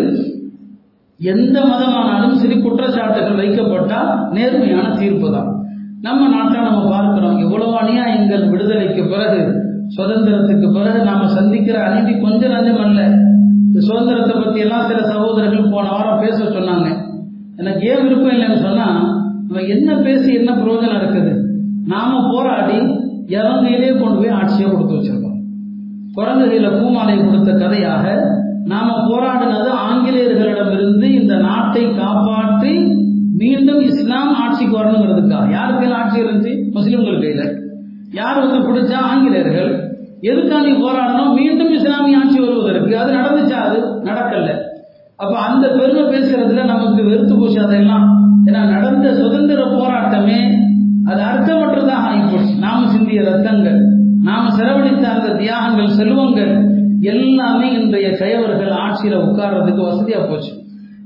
S1: எந்த மதமானாலும் சிறு குற்றச்சாட்டுகள் வைக்கப்பட்டால் நேர்மையான தீர்ப்பு தான். நம்ம நாட்டில் நம்ம பார்க்கிறோம். எவ்வளவு அநியாயங்கள் விடுதலைக்கு பிறகு சுதந்திரத்துக்கு பிறகு நாம சந்திக்கிற அநீதி கொஞ்சம் நஞ்சம் அல்ல. இந்த சுதந்திரத்தை பத்தி எல்லாம் சில சகோதரர்கள் போன வாரம் பேச சொன்னாங்க. எனக்கு ஏன் விருப்பம் இல்லைன்னு சொன்னா நம்ம என்ன பேசி என்ன பிரயோஜனம் இருக்குது? நாம போராடி இறங்கையிலே கொண்டு போய் ஆட்சியை கொடுத்து வச்சிருக்கோம். குரங்குகையில பூமாலை கொடுத்த கதையாக நாம போராடினது ஆங்கிலேயர்களிடமிருந்து இந்த நாட்டை காப்பாற்றி மீண்டும் இஸ்லாம் ஆட்சிக்கு வரணுங்கிறதுக்காக. யார் கையில் ஆட்சி இருந்துச்சு? முஸ்லிம்கள் கையில். யார் வந்து பிடிச்சா ஆங்கிலேயர்கள்? எதுக்காண்டி போராடணும்? மீண்டும் இஸ்லாமிய ஆட்சி வருவதற்கு. அது நடந்துச்சா? அது நடக்கல. அப்ப அந்த பெருமை பேசுறதுல நமக்கு வெறுத்து போச்சு அதெல்லாம். ஏன்னா நடந்த சுதந்திர போராட்டமே அது அர்த்தமற்றதாக ஆகிப்போச்சு நாம சிந்திய ரத்தங்கள் நாம செலவழித்த அந்த தியாகங்கள் செல்வங்கள் எல்லாமே இன்றைய கயவர்கள் ஆட்சியில உட்கார்றதுக்கு வசதியா போச்சு.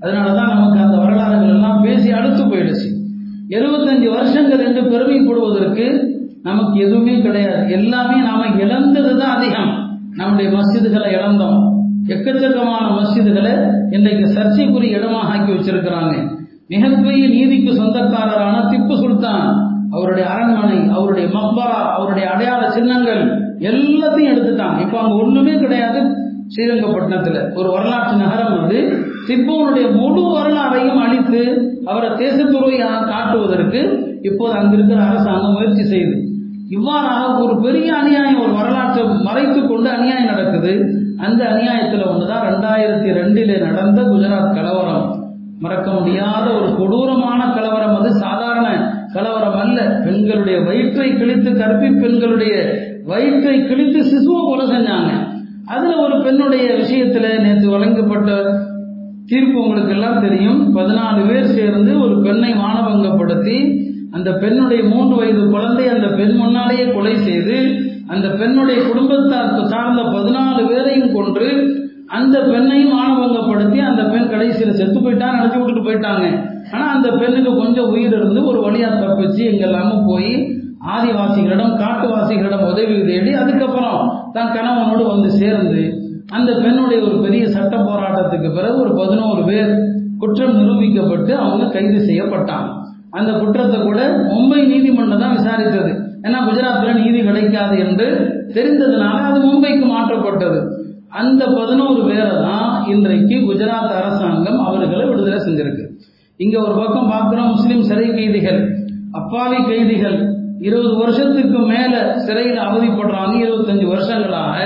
S1: அதனாலதான் நமக்கு அந்த வரலாறுகள் எல்லாம் பேசி அடுத்து போயிடுச்சு. எழுபத்தஞ்சு வருஷங்கள் என்று பெருமைப்படுவதற்கு நமக்கு எதுவுமே கிடையாது. எல்லாமே நாம இழந்தது தான் அதிகம். நம்முடைய மஸ்ஜிதுகளை இழந்தோம். எக்கச்சக்கமான மஸ்ஜிதுகளை இன்றைக்கு சர்ச்சைக்குரிய இடமாக ஆக்கி வச்சிருக்கிறாங்க. மிகப்பெரிய நீதிக்கு சொந்தக்காரரான திப்பு சுல்தான் அவருடைய அரண்மனை அவருடைய மக்பரா அவருடைய அடையாள சின்னங்கள் எல்லாத்தையும் எடுத்துட்டான் இப்போ அங்கே ஒன்றுமே கிடையாது. ஸ்ரீரங்கப்பட்டினத்தில் ஒரு வரலாற்று நகரம் வந்து திப்புவனுடைய முழு வரலாறையும் அழித்து அவரை தேசத்துறையாக காட்டுவதற்கு இப்போது அங்கிருக்கிற அரசாங்கம் முயற்சி செய்து. இவ்வாறாக ஒரு பெரிய அநியாயம் ஒரு வரலாற்றை மறைத்து கொண்டு அநியாயம் நடக்குது. அந்த அநியாயத்தில் ஒன்றுதான் ரெண்டாயிரத்தி ரெண்டிலே நடந்த குஜராத் கலவரம். மறக்க முடியாத ஒரு கொடூரமான கலவரம் அது. சாதாரண கலவரம் அல்ல. பெண்களுடைய வயிற்றை கிழித்து கற்பி பெண்களுடைய வயிற்றை கிழித்து சிசுவை போல செஞ்சாங்க. அதுல ஒரு பெண்ணுடைய விஷயத்துல நேற்று வழங்கப்பட்ட தீர்ப்பு உங்களுக்கு எல்லாம் தெரியும். பதினாலு பேர் சேர்ந்து ஒரு பெண்ணை மானபங்கப்படுத்தி அந்த பெண்ணுடைய மூன்று வயது குழந்தை அந்த பெண் முன்னாலேயே கொலை செய்து அந்த பெண்ணுடைய குடும்பத்தார் சார்ந்த பதினாலு பேரையும் கொன்று அந்த பெண்ணையும் மானபங்கப்படுத்தி அந்த பெண் கடைசியில் செத்து போயிட்டா நினைச்சு விட்டுட்டு போயிட்டாங்க. ஆனா அந்த பெண்ணுக்கு கொஞ்சம் உயிர் இருந்து ஒரு வழியா தப்பிச்சு எங்கெல்லாமும் போய் ஆதிவாசிகளிடம் காட்டுவாசிகளிடம் உதவி தேடி அதுக்கப்புறம் தன் கணவனோடு வந்து சேர்ந்து அந்த பெண்ணுடைய ஒரு பெரிய சட்ட போராட்டத்துக்கு பிறகு ஒரு பதினோரு பேர் குற்றம் நிரூபிக்கப்பட்டு அவங்க கைது செய்யப்பட்டாங்க. அந்த குற்றத்தை கூட மும்பை நீதிமன்றம் தான் விசாரித்தது. ஏன்னா குஜராத்தில் நீதி கிடைக்காது என்று தெரிந்ததுனால அது மும்பைக்கு மாற்றப்பட்டது. அந்த பதினோரு பேரை தான் இன்றைக்கு குஜராத் அரசாங்கம் அவர்களை விடுதலை செஞ்சிருக்கு. இங்க ஒரு பக்கம் பார்க்கிறோம் முஸ்லீம் சிறை கைதிகள். அப்பாவி கைதிகள். இருபது வருஷத்துக்கு மேல சிறையில் அவதிப்படுறாங்க. இருபத்தஞ்சு வருஷங்களாக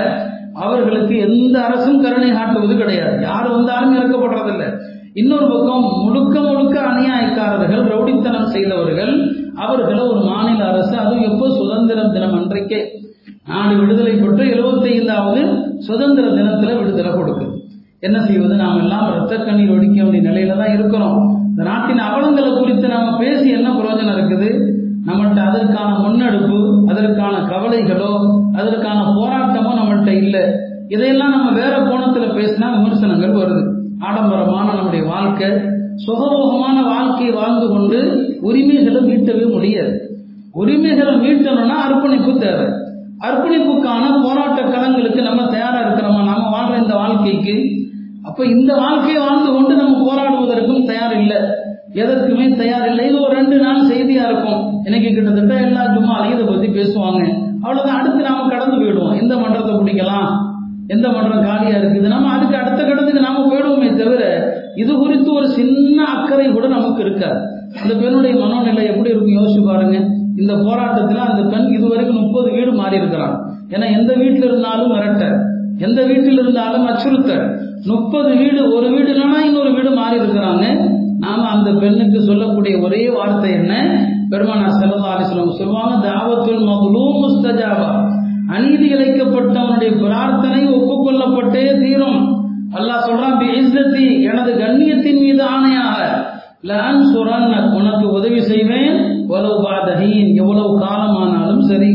S1: அவர்களுக்கு எந்த அரசும் கருணை காட்டுவது கிடையாது. யார் வந்தாலும் இறக்கப்படுறதில்லை. இன்னொரு பக்கம் முழுக்க முழுக்க அநியாயக்காரர்கள் ரவுடித்தனம் செய்தவர்கள் அவர்களை ஒரு மாநில அரசு அதுவும் எப்போ சுதந்திரம் தினம் அன்றைக்கே நாடு விடுதலை பெற்று எழுபத்தி ஐந்தாவது சுதந்திர தினத்துல விடுதலை கொடுக்குது. என்ன செய்வது? நாம் எல்லாம் ரத்த கண்ணீர் ஒடிக்க வேண்டிய நிலையில தான் இருக்கிறோம். இந்த நாட்டின் அவலங்களை குறித்து நாம பேசி என்ன பிரயோஜனம் இருக்குது? நம்மள்கிட்ட அதற்கான முன்னெடுப்பு அதற்கான கவலைகளோ அதற்கான போராட்டமோ நம்மள்கிட்ட இல்லை. இதையெல்லாம் நம்ம வேற கோணத்துல பேசினா விமர்சனங்கள் வருது. ஆடம்பரமான நம்முடைய வாழ்க்கை சுகபோகமான வாழ்க்கையை வாழ்ந்து கொண்டு உரிமைகளை மீட்டவே முடியாது. உரிமைகளை மீட்டணும்னா அர்ப்பணிப்பு தேவை. அர்ப்பணிப்புக்கான போராட்ட களங்களுக்கு நம்ம தயாரா இருக்கிறோமா? நாம வாழ்ற இந்த வாழ்க்கைக்கு. அப்ப இந்த வாழ்க்கையை வாழ்ந்து கொண்டு நம்ம போராடுவதற்கும் தயார் இல்லை. எதற்குமே தயார் இல்லை இது ஒரு ரெண்டு நாள் செய்தியா இருக்கும். இன்னைக்கு கிட்டத்தட்ட எல்லா ஜும்மாலையும் இதை பத்தி பேசுவாங்க. அவ்வளவுதான். அடுத்து நாம கடந்து போயிடுவோம். எந்த மன்றத்தை பிடிக்கலாம். எந்த மன்றம் காலியா இருக்குது? நம்ம அதுக்கு அடுத்த கடத்துக்கு நாம போயிடுவோமே தவிர இது குறித்து ஒரு சின்ன அக்கறை கூட நமக்கு இருக்காது. அந்த பெண்ணுடைய மனோநிலை எப்படி இருக்கும்? யோசிச்சு பாருங்க. இந்த போராட்டத்தில் அந்த பெண் இதுவரைக்கும் முப்பது வீடு மாறி இருக்கிறான் ஏன்னா எந்த வீட்டில் இருந்தாலும் மிரட்ட. எந்த வீட்டில் இருந்தாலும் அச்சுறுத்த முப்பது வீடு ஒரு வீடு இல்லைன்னா இன்னொரு வீடு மாறி இருக்கிறாங்க நாம அந்த பெண்ணுக்கு சொல்லக்கூடிய ஒரே வார்த்தை என்ன? பெருமானா செல்லா அலிஸ்லாம் சொல்லுவாங்க தாவத்துல் மகுலூம் முஸ்தஜாபா. அநீதி இழைக்கப்பட்டவனுடைய பிரார்த்தனை ஒப்புக்கொள்ளப்பட்டே தீரும். அல்லாஹ் சொல்றான் இஸ்ஸத்தி எனது கண்ணியத்தின் மீது ஆணையாக லான் சுரன் உனக்கு உதவி செய்வேன். எவ்வளவு பாதகீன் எவ்வளவு காலமானாலும் சரி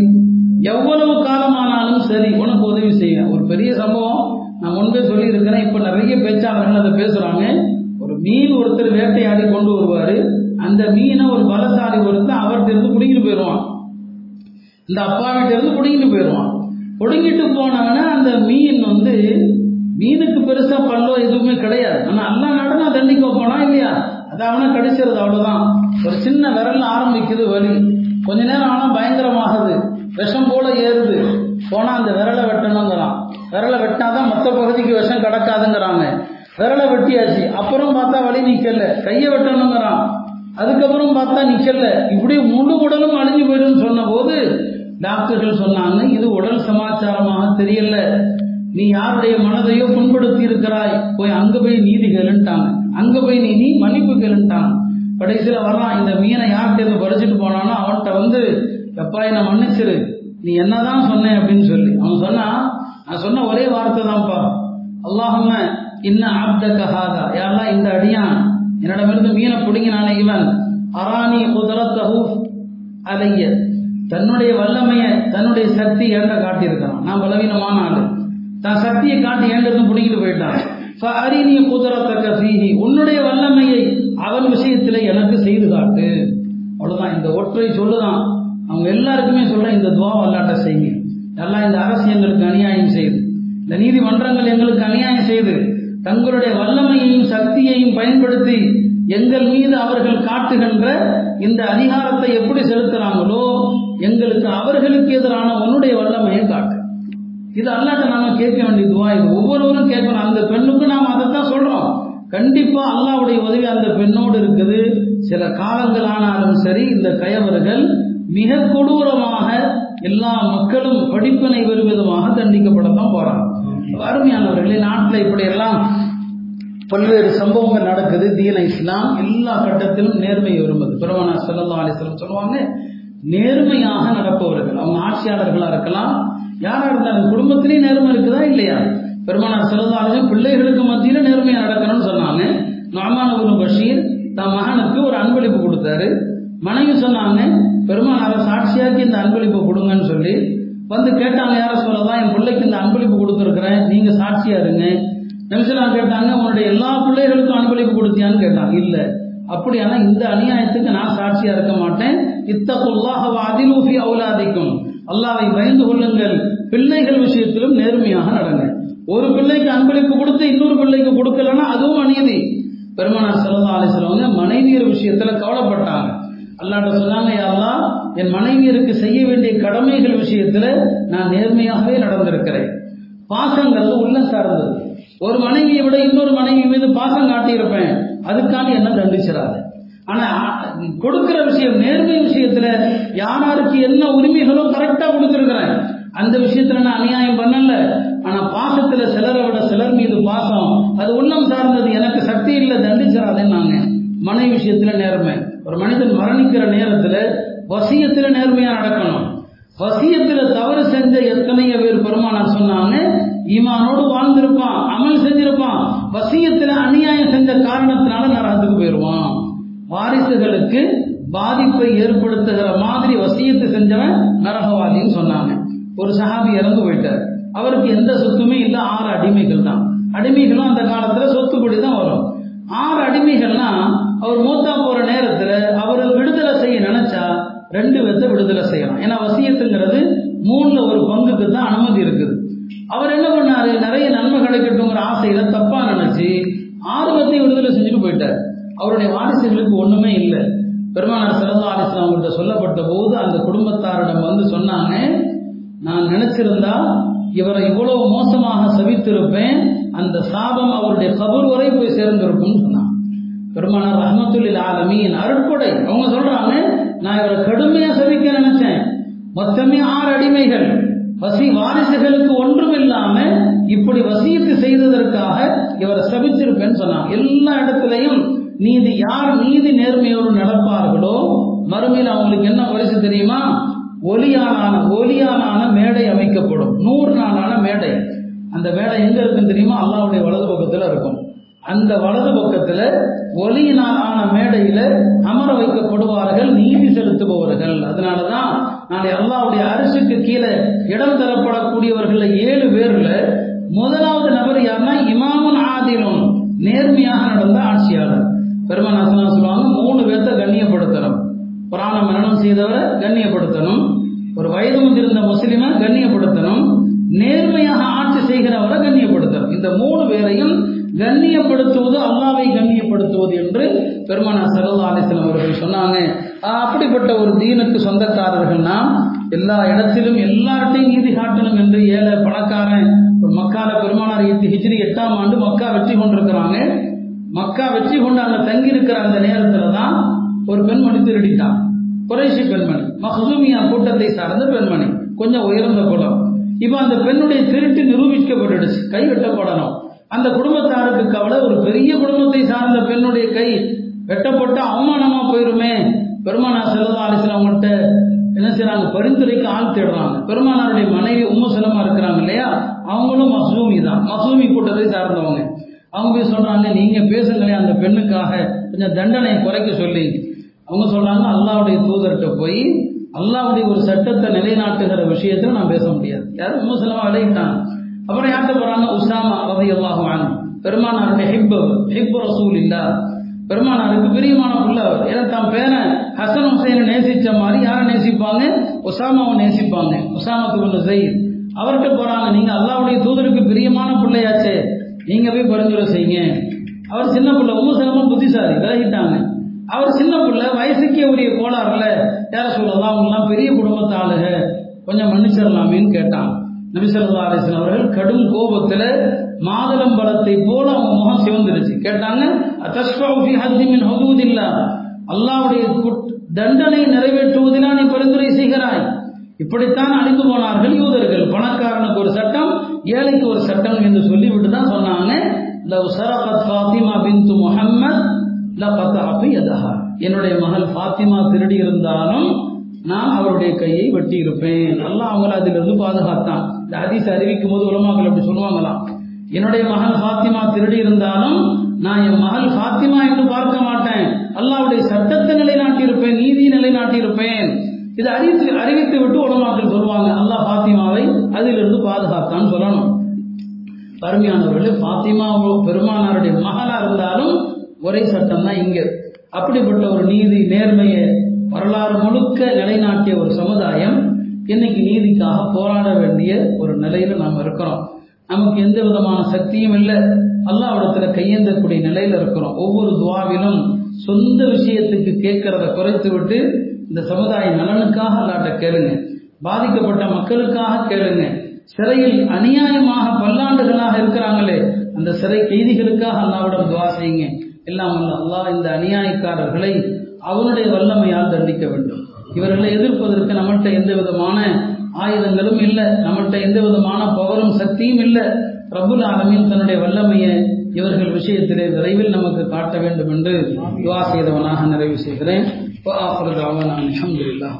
S1: எவ்வளவு காலமானாலும் சரி உனக்கு உதவி செய்வேன். ஒரு பெரிய சம்பவம். நான் முன்பே சொல்லி இருக்கிறேன் இப்ப நிறைய பேச்சாளர்கள் அதை பேசுறாங்க. ஒரு மீன் ஒருத்தர் வேட்டையாடி கொண்டு வருவாரு அந்த மீனை ஒரு பலசாரி ஒருத்தர் அவர்கிட்ட இருந்து பிடிங்கிட்டு போயிடுவான். இந்த அப்பா வீட்டில இருந்து பிடிங்கிட்டு போயிடுவான். பிடுங்கிட்டு போனாங்கன்னா அந்த மீன் வந்து மீனுக்கு பெருசா பல்லோ எதுவுமே கிடையாது. ஆனா அல்லா நடனா தண்டிக்க போனா இல்லையா? அது அவனை கடிச்சிருது அவ்வளவுதான். ஒரு சின்ன விரல்ல ஆரம்பிக்குது வலி. கொஞ்ச நேரம் ஆனா பயங்கரமாகுது. விஷம் போல ஏறுது. போனா அந்த விரலை வெட்டணுங்கிறான். விரலை வெட்டினாதான் மற்ற பகுதிக்கு விஷம் கிடக்காதுங்கிறாங்க. விரலை வெட்டியாச்சு. அப்புறம் பார்த்தா வலி நிக்கல. கையை வெட்டணுங்கிறான். அதுக்கப்புறம் பார்த்தா நிக்கல. இப்படி முழு உடலும் அழிஞ்சு போயிடும் சொன்ன போது டாக்டர்கள் சொன்னாங்க இது உடல் சமாச்சாரமாக தெரியல. நீ யாருடைய மனதையோ புண்படுத்தி இருக்கிறாய் போய் அங்க போய் நீதி கேளுன்ட்டாங்க. அங்க போய் நீ நீ மன்னிப்பு கேளுன்ட்டாங்க. கடைசியில் வர்றான். இந்த மீனை யார்கிட்ட இருந்து பறிச்சுட்டு போனானோ அவன்கிட்ட வந்து எப்பா என்ன மன்னிச்சிரு. நீ என்னதான் சொன்னேன் அப்படின்னு சொல்லி. அவன் சொன்னா நான் சொன்ன ஒரே வார்த்தை தான்ப்பா. அல்லாஹம்ம இன்ன அப்தக ஹாதா யாரெல்லாம் இந்த அடியான்? என்னிடமிருந்து மீனை பிடுங்கினானே இவன். அராணி குதரத்தஹு அலைய. தன்னுடைய வல்லமையை தன்னுடைய சக்தி ஏண்ட காட்டியிருக்கிறான்? நான் பலவீனமான ஆளு. தான் சக்தியை காட்டி ஏண்டிருந்து பிடிக்கிட்டு போயிட்டான். அரினி குதிரத்தக்க ஃபீஹி. உன்னுடைய வல்லமையை அவன் விஷயத்தில் எனக்கு செய்து காட்டு. அவ்வளோதான் இந்த ஒற்றை சொல்லுதான். அவங்க எல்லாருக்குமே சொல்ற இந்த துவா வல்லாட்ட செய்யுங்க எல்லாம் இந்த அரசு எங்களுக்கு அநியாயம் செய்யுது. இந்த நீதிமன்றங்கள் எங்களுக்கு அநியாயம் செய்து தங்களுடைய வல்லமையையும் சக்தியையும் பயன்படுத்தி எங்கள் மீது அவர்கள் காட்டுகின்ற இந்த அதிகாரத்தை எப்படி செலுத்துறாங்களோ எங்களுக்கு அவர்களுக்கு எதிரான உன்னுடைய வல்லமையை காட்டு. இது அல்லாட்ட நாம கேட்க வேண்டிய துவா இது. ஒவ்வொருவரும் கேட்கணும். அந்த பெண்ணுக்கு நாம் அதைத்தான் சொல்றோம். கண்டிப்பா அல்லாவுடைய உதவி அந்த பெண்ணோடு இருக்குது. சில காலங்கள் ஆனாலும் சரி இந்த கயவர்கள் மிக கொடூரமாக எல்லா மக்களும் படிப்பினை பெறுவிதமாக தண்டிக்கப்படத்தான் போறாங்க. அருமையானவர்களே நாட்டில் இப்படி எல்லாம் பல்வேறு சம்பவங்கள் நடக்குது. தீன இஸ்லாம் எல்லா கட்டத்திலும் நேர்மை விரும்புது. பெருமானா சல்லா அலிஸ்லாம் சொல்லுவாங்க நேர்மையாக நடப்பவர்கள். அவங்க ஆட்சியாளர்களா இருக்கலாம் யாரா இருந்தாலும் குடும்பத்திலேயே நேர்மை இருக்குதா இல்லையா? பெருமானார் சல்லா அலிஸ்லாம் பிள்ளைகளுக்கு மத்தியில நேர்மையா நடக்கணும்னு சொன்னாங்க. நாமானபுரம் பஷீர் தன் மகனுக்கு ஒரு அன்பளிப்பு கொடுத்தாரு. மனைவி சொன்னாங்க பெருமானார சாட்சியாக்கி இந்த அன்பளிப்பு வந்து கேட்டாங்க யார சொல்லலாம் என் பிள்ளைக்கு இந்த அன்பளிப்பு கொடுத்துருக்குறேன். நீங்க சாட்சியா இருங்க. நபிசலாம் கேட்டாங்க உன்னுடைய எல்லா பிள்ளைகளுக்கும் அன்பளிப்பு கொடுத்தியான்னு கேட்டாங்க. இல்ல. அப்படியானா இந்த அநியாயத்துக்கு நான் சாட்சியா இருக்க மாட்டேன். இத்தகுல்லாஹ் அதிலூஃபி அவுலாதிக்கும். அல்லாவை பயந்து கொள்ளுங்கள். பிள்ளைகள் விஷயத்திலும் நேர்மையாக நடங்க. ஒரு பிள்ளைக்கு அன்பளிப்பு கொடுத்து இன்னொரு பிள்ளைக்கு கொடுக்கலன்னா அதுவும் அநீதி. பெருமானார் செல்லா அலிஸ்லவங்க மனைவியர் விஷயத்துல கவலைப்பட்டாங்க. அல்லாட்ட சொன்னாங்க யாரெல்லாம் என் மனைவியருக்கு செய்ய வேண்டிய கடமைகள் விஷயத்துல நான் நேர்மையாகவே நடந்திருக்கிறேன். பாசங்கிறது உள்ளம் சார்ந்தது. ஒரு மனைவியை விட இன்னொரு மனைவி மீது பாசம் காட்டியிருப்பேன். அதுக்காக என்ன தண்டிச்சிடாது. ஆனா கொடுக்கிற விஷயம் நேர்மை விஷயத்துல யாராருக்கு என்ன உரிமைகளோ கரெக்டா கொடுத்துருக்கிறேன். அந்த விஷயத்துல நான் அநியாயம் பண்ணல. ஆனா பாசத்துல சிலரை விட சிலர் மீது பாசம் அது உள்ளம் சார்ந்தது. எனக்கு சக்தி இல்லை தண்டிச்சிடாதேன்னாங்க. மனைவி விஷயத்துல நேர்மை. ஒரு மனிதன் மரணிக்கிற நேரத்துல வசியத்தில் நேர்மையா நடக்கணும். வசியத்தில் தவறு செஞ்ச எத்தனையோ பேர் பெருமானார் சொன்னான்னு ஈமானோடு வாழ்ந்திருப்பான் அமல் செஞ்சிருப்பான். வசியத்தில் அநியாயம் செஞ்ச காரணத்தினால நரகத்துக்கு போயிடுவான் வாரிசுகளுக்கு பாதிப்பை ஏற்படுத்துகிற மாதிரி வசியத்தை செஞ்சவன் நரகவாதின்னு சொன்னாங்க. ஒரு சஹாபி இறந்து போயிட்டார். அவருக்கு எந்த சொத்துமே இல்லை ஆறு அடிமைகள் தான். அடிமைகளும் அந்த காலத்தில் சொத்துப்படி தான் வரும். ஆறு அடிமைகள்னா அவர் மூத்தா போற நேரத்தில் அவர் விடுதலை செய்ய நினைச்சா ரெண்டு பேர்த்த விடுதலை செய்யலாம் ஏன்னா வசியத்துங்கிறது மூணுல ஒரு பங்குக்கு தான் அனுமதி இருக்குது. அவர் என்ன பண்ணாரு? நிறைய நன்மை கிடைக்கட்டுங்கிற ஆசையில தப்பா நினைச்சு ஆர்வத்தை விடுதலை செஞ்சுட்டு போயிட்டார். அவருடைய வாரிசுகளுக்கு ஒண்ணுமே இல்லை. பெருமானார் சிறந்த ஆலிஸ்லாம் அவங்கள்ட்ட சொல்லப்பட்ட போது அந்த குடும்பத்தாரிடம் வந்து சொன்னாங்க நான் நினைச்சிருந்தா இவரை இவ்வளவு மோசமாக சவித்திருப்பேன். அந்த சாபம் அவருடைய கபூர் வரை போய் சேர்ந்திருக்கும்னு சொன்னான் பெருமானார் ரஹமத்துல்லில் ஆலமீன் அருட்கொடை. அவங்க சொல்றாங்க நான் இவரை கடுமையா சபிக்க நினைச்சேன். மொத்தமே ஆறு அடிமைகள். வசி வாரிசுகளுக்கு ஒன்றும் இல்லாம இப்படி வசியத்து செய்ததற்காக இவரை சபிச்சிருப்பேன்னு சொன்னாங்க எல்லா இடத்துலையும் நீதி யார் நீதி நேர்மையோடு நடப்பார்களோ மறுமையில் அவங்களுக்கு என்ன பரிசு தெரியுமா? ஒலியானான ஒலியானான மேடை அமைக்கப்படும். நூறு நாளான மேடை. அந்த மேடை எங்க இருக்குன்னு தெரியுமா? அல்லாவுடைய வலது பக்கத்துல இருக்கும். அந்த வலது பக்கத்துல ஒலியினாலான மேடையில அமர வைக்கப்படுவார்கள் நீதி செலுத்துபவர்கள். அதனாலதான் நாளை அல்லாவுடைய அரசுக்கு கீழே இடம் தரப்படக்கூடியவர்கள் ஏழு பேர்ல முதலாவது நபர் யாருன்னா இமாமுன் ஆதிலும் நேர்மையாக நடந்த ஆட்சியாளர். பெருமநாசனா சொல்லுவாங்க மூணு பேர்த்த கண்ணியப்படுத்தணும். புராண மரணம் செய்தவரை கண்ணியப்படுத்தணும். ஒரு வயது முதிர்ந்த முஸ்லிமை கண்ணியப்படுத்தணும். நேர்மையாக ஆட்சி செய்கிறவரை கண்ணியப்படுத்தணும். இந்த மூணு பேரையும் கண்ணியப்படுத்துவது அல்லாவை கண்ணியப்படுத்துவது என்று பெருமானா சரதா அலிஸ்லாம் அவர்கள் சொன்னாங்க. அப்படிப்பட்ட ஒரு தீனுக்கு சொந்தக்காரர்கள் நாம் எல்லா இடத்திலும் எல்லார்ட்டையும் நீதி காட்டணும் என்று ஏழை பணக்காரன் மக்கால பெருமானார் எட்டு ஹிஜ்ரி எட்டாம் ஆண்டு மக்கா வெற்றி கொண்டிருக்கிறாங்க. மக்கா வெற்றி கொண்டு அங்கே தங்கி இருக்கிற அந்த நேரத்தில் தான் ஒரு பெண்மணி திருடிட்டான். குறைசி பெண்மணி மஹசூமியா கூட்டத்தை சார்ந்த பெண்மணி கொஞ்சம் உயர்ந்த குலம். இப்போ அந்த பெண்ணுடைய திருட்டு நிரூபிக்கப்பட்டுடுச்சு கைவெட்டப்படணும். அந்த குடும்பத்தாருக்கு கவலை ஒரு பெரிய குடும்பத்தை சார்ந்த பெண்ணுடைய கை வெட்டப்பட்டு அவமானமா போயிருமே. பெருமானா செல்லதா அலிஸ்லாம் அவங்கள்ட்ட என்ன செய்யறாங்க பரிந்துரைக்கு ஆள் தேடுறாங்க. பெருமானாருடைய மனைவி உம்ம இருக்கிறாங்க இல்லையா? அவங்களும் மசூமி தான். மசூமி கூட்டத்தை சார்ந்தவங்க. அவங்க போய் சொல்றாங்க நீங்க பேசுங்களேன் அந்த பெண்ணுக்காக கொஞ்சம் தண்டனையை குறைக்க சொல்லி. அவங்க சொல்றாங்க அல்லாவுடைய தூதர்கிட்ட போய் அல்லாவுடைய ஒரு சட்டத்தை நிலைநாட்டுகிற விஷயத்துல நான் பேச முடியாது. யாரும் முஸ்லமா விளையிட்டாங்க அப்புறம் யார்கிட்ட போறாங்க? உசாமா ரதி அல்லாஹ் பெருமானாருடைய ஹிப் ஹிப் ரசூல் இல்லா பெருமானாருக்கு பிரியமான புள்ள ஏன்னா தான் பேரன் ஹசன் ஹுசைனை நேசிச்ச மாதிரி யாரை நேசிப்பாங்க? உசாமாவை நேசிப்பாங்க. உசாமத்து ஜெயித் அவர்கிட்ட போறாங்க நீங்க அல்லாவுடைய தூதருக்கு பிரியமான பிள்ளையாச்சே. நீங்க போய் பரிந்துரை செய்யுங்க. அவர் சின்ன பிள்ளை உங்க சிலமா புத்திசாலி விலகிட்டாங்க. அவர் சின்ன பிள்ளை வயசுக்கே உரிய கோளாறுல யார சொல்லலாம் அவங்கெல்லாம் பெரிய குடும்பத்தாளுக கொஞ்சம் மன்னிச்சிடலாமேன்னு கேட்டான் நபிசல்லா அலிஸ்லாம் அவர்கள் கடும் கோபத்துல மாதுளம்பழத்தை போல அவங்க முகம் சிவந்துருச்சு கேட்டாங்க அல்லாவுடைய தண்டனை நிறைவேற்றுவதிலா நீ பரிந்துரை செய்கிறாய். இப்படித்தான் அழிந்து போனார்கள் யூதர்கள். பணக்காரனுக்கு ஒரு சட்டம் ஏழைக்கு ஒரு சட்டம் என்று சொல்லிவிட்டு தான் சொன்னாங்க. லவ் ஃபாத்திமா பின்து முஹம்மத் யதஹா. என்னுடைய மகள் ஃபாத்திமா திருடி இருந்தாலும் நான் அவருடைய கையை வெட்டி இருப்பேன். அல்லாஹ் அவங்கள அதிலிருந்து பாதுகாத்தான். இந்த ஹதீஸ் அறிவிக்கும் போது உலமாக்கள் அப்படி சொல்லுவாங்களாம் என்னுடைய மகள் ஃபாத்திமா திருடி இருந்தாலும் நான் என் மகள் ஃபாத்திமா என்று பார்க்க மாட்டேன். அல்லாவுடைய சட்டத்தை நிலைநாட்டியிருப்பேன் நீதியை நிலைநாட்டியிருப்பேன். இதை அறிவித்து அறிவித்து விட்டு உலமாக்கள் சொல்லுவாங்க அல்லாஹ் ஃபாத்திமாவை அதிலிருந்து பாதுகாத்தான்னு சொல்லணும். அருமையானவர்களே ஃபாத்திமா பெருமானாருடைய மகளா இருந்தாலும் ஒரே சட்டம் தான் இங்க. அப்படிப்பட்ட ஒரு நீதி நேர்மையை வரலாறு முழுக்க நிலைநாட்டிய ஒரு சமுதாயம் இன்னைக்கு நீதிக்காக போராட வேண்டிய ஒரு நிலையில நாம் இருக்கிறோம். நமக்கு எந்த விதமான சக்தியும் இல்லை. அல்லாவிடத்துல கையேந்தக்கூடிய நிலையில இருக்கிறோம். ஒவ்வொரு துவாவிலும் சொந்த விஷயத்துக்கு கேட்கறத குறைத்து விட்டு இந்த சமுதாய நலனுக்காக அல்லாட்ட கேளுங்க. பாதிக்கப்பட்ட மக்களுக்காக கேளுங்க. சிறையில் அநியாயமாக பல்லாண்டுகளாக இருக்கிறாங்களே அந்த சிறை கைதிகளுக்காக அல்லாவிடம் துவா செய்யுங்க. எல்லாம் அல்ல அல்லாஹ் இந்த அநியாயக்காரர்களை அவனுடைய வல்லமையால் தண்டிக்க வேண்டும். இவர்களை எதிர்ப்பதற்கு நம்மகிட்ட எந்த விதமான ஆயுதங்களும் இல்லை. நம்மகிட்ட எந்த விதமான பவரும் சக்தியும் இல்லை. பிரபுல் ஆலமின் தன்னுடைய வல்லமையை இவர்கள் விஷயத்திலே விரைவில் நமக்கு காட்ட வேண்டும் என்று துவா செய்தவனாக நிறைவு செய்கிறேன். அலமதுல்லா